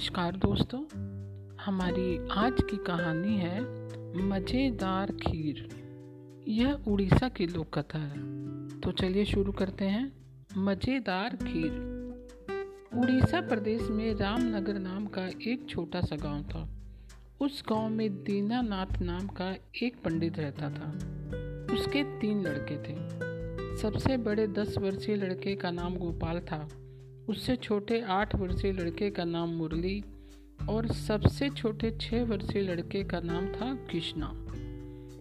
नमस्कार दोस्तों, हमारी आज की कहानी है मज़ेदार खीर। यह उड़ीसा की लोक कथा है। तो चलिए शुरू करते हैं। मज़ेदार खीर। उड़ीसा प्रदेश में रामनगर नाम का एक छोटा सा गाँव था। उस गाँव में दीनानाथ नाम का एक पंडित रहता था। उसके तीन लड़के थे। सबसे बड़े दस वर्षीय लड़के का नाम गोपाल था। उससे छोटे आठ वर्षीय लड़के का नाम मुरली और सबसे छोटे छः वर्षीय लड़के का नाम था कृष्णा।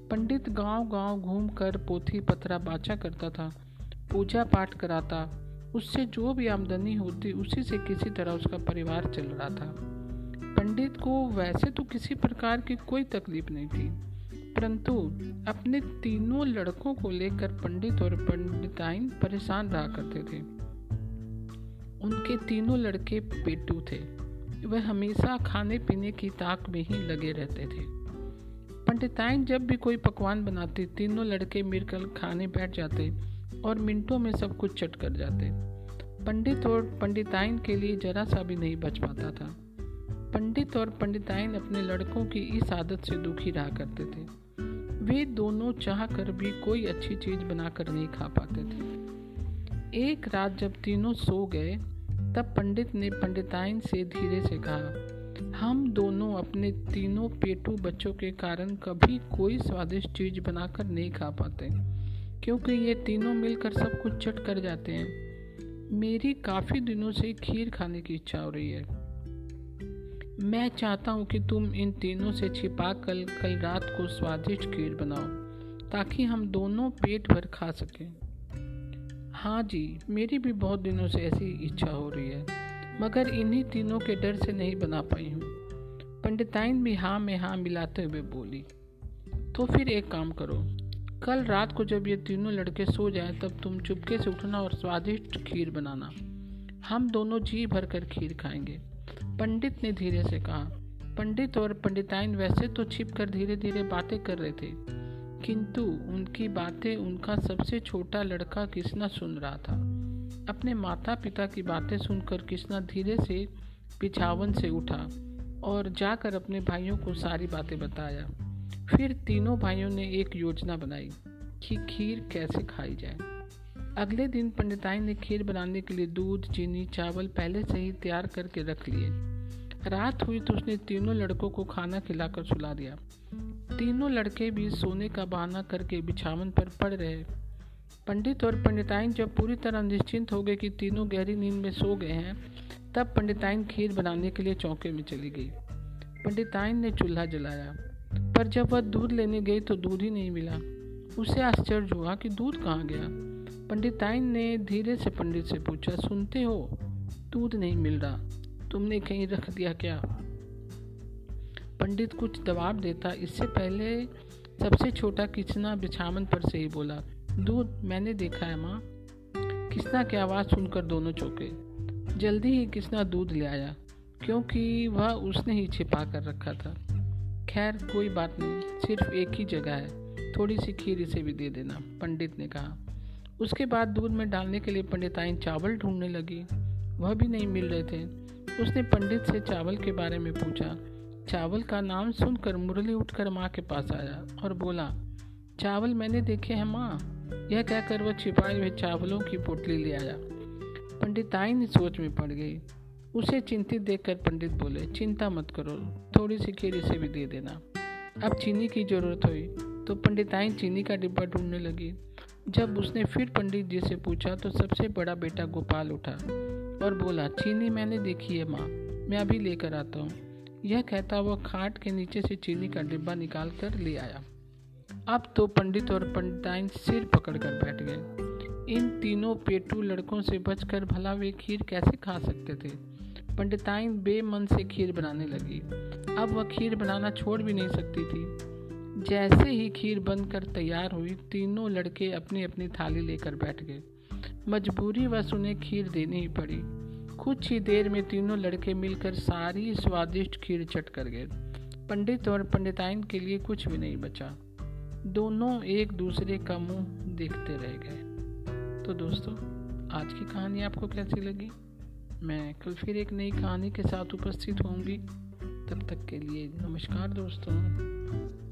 पंडित गाँव गाँव घूमकर पोथी पत्रा बाचा करता था, पूजा पाठ कराता, उससे जो भी आमदनी होती उसी से किसी तरह उसका परिवार चल रहा था। पंडित को वैसे तो किसी प्रकार की कोई तकलीफ़ नहीं थी, परंतु अपने तीनों लड़कों को लेकर पंडित और पंडिताइन परेशान रहा करते थे। उनके तीनों लड़के पेटू थे। वह हमेशा खाने पीने की ताक में ही लगे रहते थे। पंडिताइन जब भी कोई पकवान बनाते, तीनों लड़के मिलकर खाने बैठ जाते और मिनटों में सब कुछ चट कर जाते। पंडित और पंडिताइन के लिए जरा सा भी नहीं बच पाता था। पंडित और पंडिताइन अपने लड़कों की इस आदत से दुखी रहा करते थे। वे दोनों चाह कर भी कोई अच्छी चीज़ बनाकर नहीं खा पाते थे। एक रात जब तीनों सो गए, तब पंडित ने पंडिताइन से धीरे से कहा, हम दोनों अपने तीनों पेटू बच्चों के कारण कभी कोई स्वादिष्ट चीज़ बनाकर नहीं खा पाते, क्योंकि ये तीनों मिलकर सब कुछ चट कर जाते हैं। मेरी काफ़ी दिनों से खीर खाने की इच्छा हो रही है। मैं चाहता हूँ कि तुम इन तीनों से छिपा कल कल रात को स्वादिष्ट खीर बनाओ, ताकि हम दोनों पेट भर खा सकें। हाँ जी, मेरी भी बहुत दिनों से ऐसी इच्छा हो रही है, मगर इन्हीं तीनों के डर से नहीं बना पाई हूँ। पंडिताइन भी हाँ में हाँ मिलाते हुए बोली तो फिर एक काम करो, कल रात को जब ये तीनों लड़के सो जाएँ, तब तुम चुपके से उठना और स्वादिष्ट खीर बनाना। हम दोनों जी भर कर खीर खाएँगे। पंडित ने धीरे से कहा। पंडित और पंडिताइन वैसे तो छिप कर धीरे धीरे बातें कर रहे थे। किंतु उनकी बातें उनका सबसे छोटा लड़का कृष्णा सुन रहा था? अपने माता पिता की बातें सुनकर कृष्णा धीरे से पिछावन से उठा और जाकर अपने भाइयों को सारी बातें बताया। फिर तीनों भाइयों ने एक योजना बनाई कि खीर कैसे खाई जाए। अगले दिन पंडिताई ने खीर बनाने के लिए दूध, चीनी, चावल पहले से ही तैयार करके रख लिए। रात हुई तो उसने तीनों लड़कों को खाना खिलाकर सुला दिया। तीनों लड़के भी सोने का बहाना करके बिछावन पर पड़ रहे। पंडित और पंडिताइन जब पूरी तरह निश्चिंत हो गए कि तीनों गहरी नींद में सो गए हैं, तब पंडिताइन खीर बनाने के लिए चौके में चली गई। पंडिताइन ने चूल्हा जलाया, पर जब वह दूध लेने गई तो दूध ही नहीं मिला। उसे आश्चर्य हुआ कि दूध कहाँ गया। पंडिताइन ने धीरे से पंडित से पूछा, सुनते हो? दूध नहीं मिल रहा। तुमने कहीं रख दिया क्या? पंडित कुछ जवाब देता, इससे पहले सबसे छोटा किचना बिछावन पर से ही बोला, दूध मैंने देखा है माँ। किसना की आवाज़ सुनकर दोनों चौके। जल्दी ही किसना दूध ले आया, क्योंकि वह उसने ही छिपा कर रखा था। खैर, कोई बात नहीं, सिर्फ़ एक ही जगह है थोड़ी सी खीर इसे भी दे देना, पंडित ने कहा। उसके बाद दूध में डालने के लिए पंडिताइन चावल ढूँढने लगी। वह भी नहीं मिल रहे थे। उसने पंडित से चावल के बारे में पूछा चावल का नाम सुनकर मुरली उठकर माँ के पास आया और बोला, चावल मैंने देखे हैं माँ। यह कहकर वह छिपाए हुए चावलों की पोटली ले आया। पंडिताइन सोच में पड़ गई। उसे चिंतित देखकर पंडित बोले, चिंता मत करो थोड़ी सी खीर इसे भी दे देना। अब चीनी की ज़रूरत हुई। तो पंडिताइन चीनी का डिब्बा ढूँढने लगी। जब उसने फिर पंडित जी से पूछा तो सबसे बड़ा बेटा गोपाल उठा और बोला, चीनी मैंने देखी है माँ। मैं अभी लेकर आता हूँ। यह कहता वह खाट के नीचे से चीनी का डिब्बा निकाल कर ले आया। अब तो पंडित और पंडिताइन सिर पकड़कर बैठ गए। इन तीनों पेटू लड़कों से बचकर भला वे खीर कैसे खा सकते थे? पंडिताइन बेमन से खीर बनाने लगी। अब वह खीर बनाना छोड़ भी नहीं सकती थी। जैसे ही खीर बनकर तैयार हुई, तीनों लड़के अपनी अपनी थाली लेकर बैठ गए। मजबूरी वह उन्हें खीर देनी ही पड़ी। कुछ ही देर में तीनों लड़के मिलकर सारी स्वादिष्ट खीर चट कर गए। पंडित और पंडिताइन के लिए कुछ भी नहीं बचा। दोनों एक दूसरे का मुँह देखते रह गए। तो दोस्तों, आज की कहानी आपको कैसी लगी? मैं कल फिर एक नई कहानी के साथ उपस्थित होंगी। तब तक के लिए नमस्कार दोस्तों।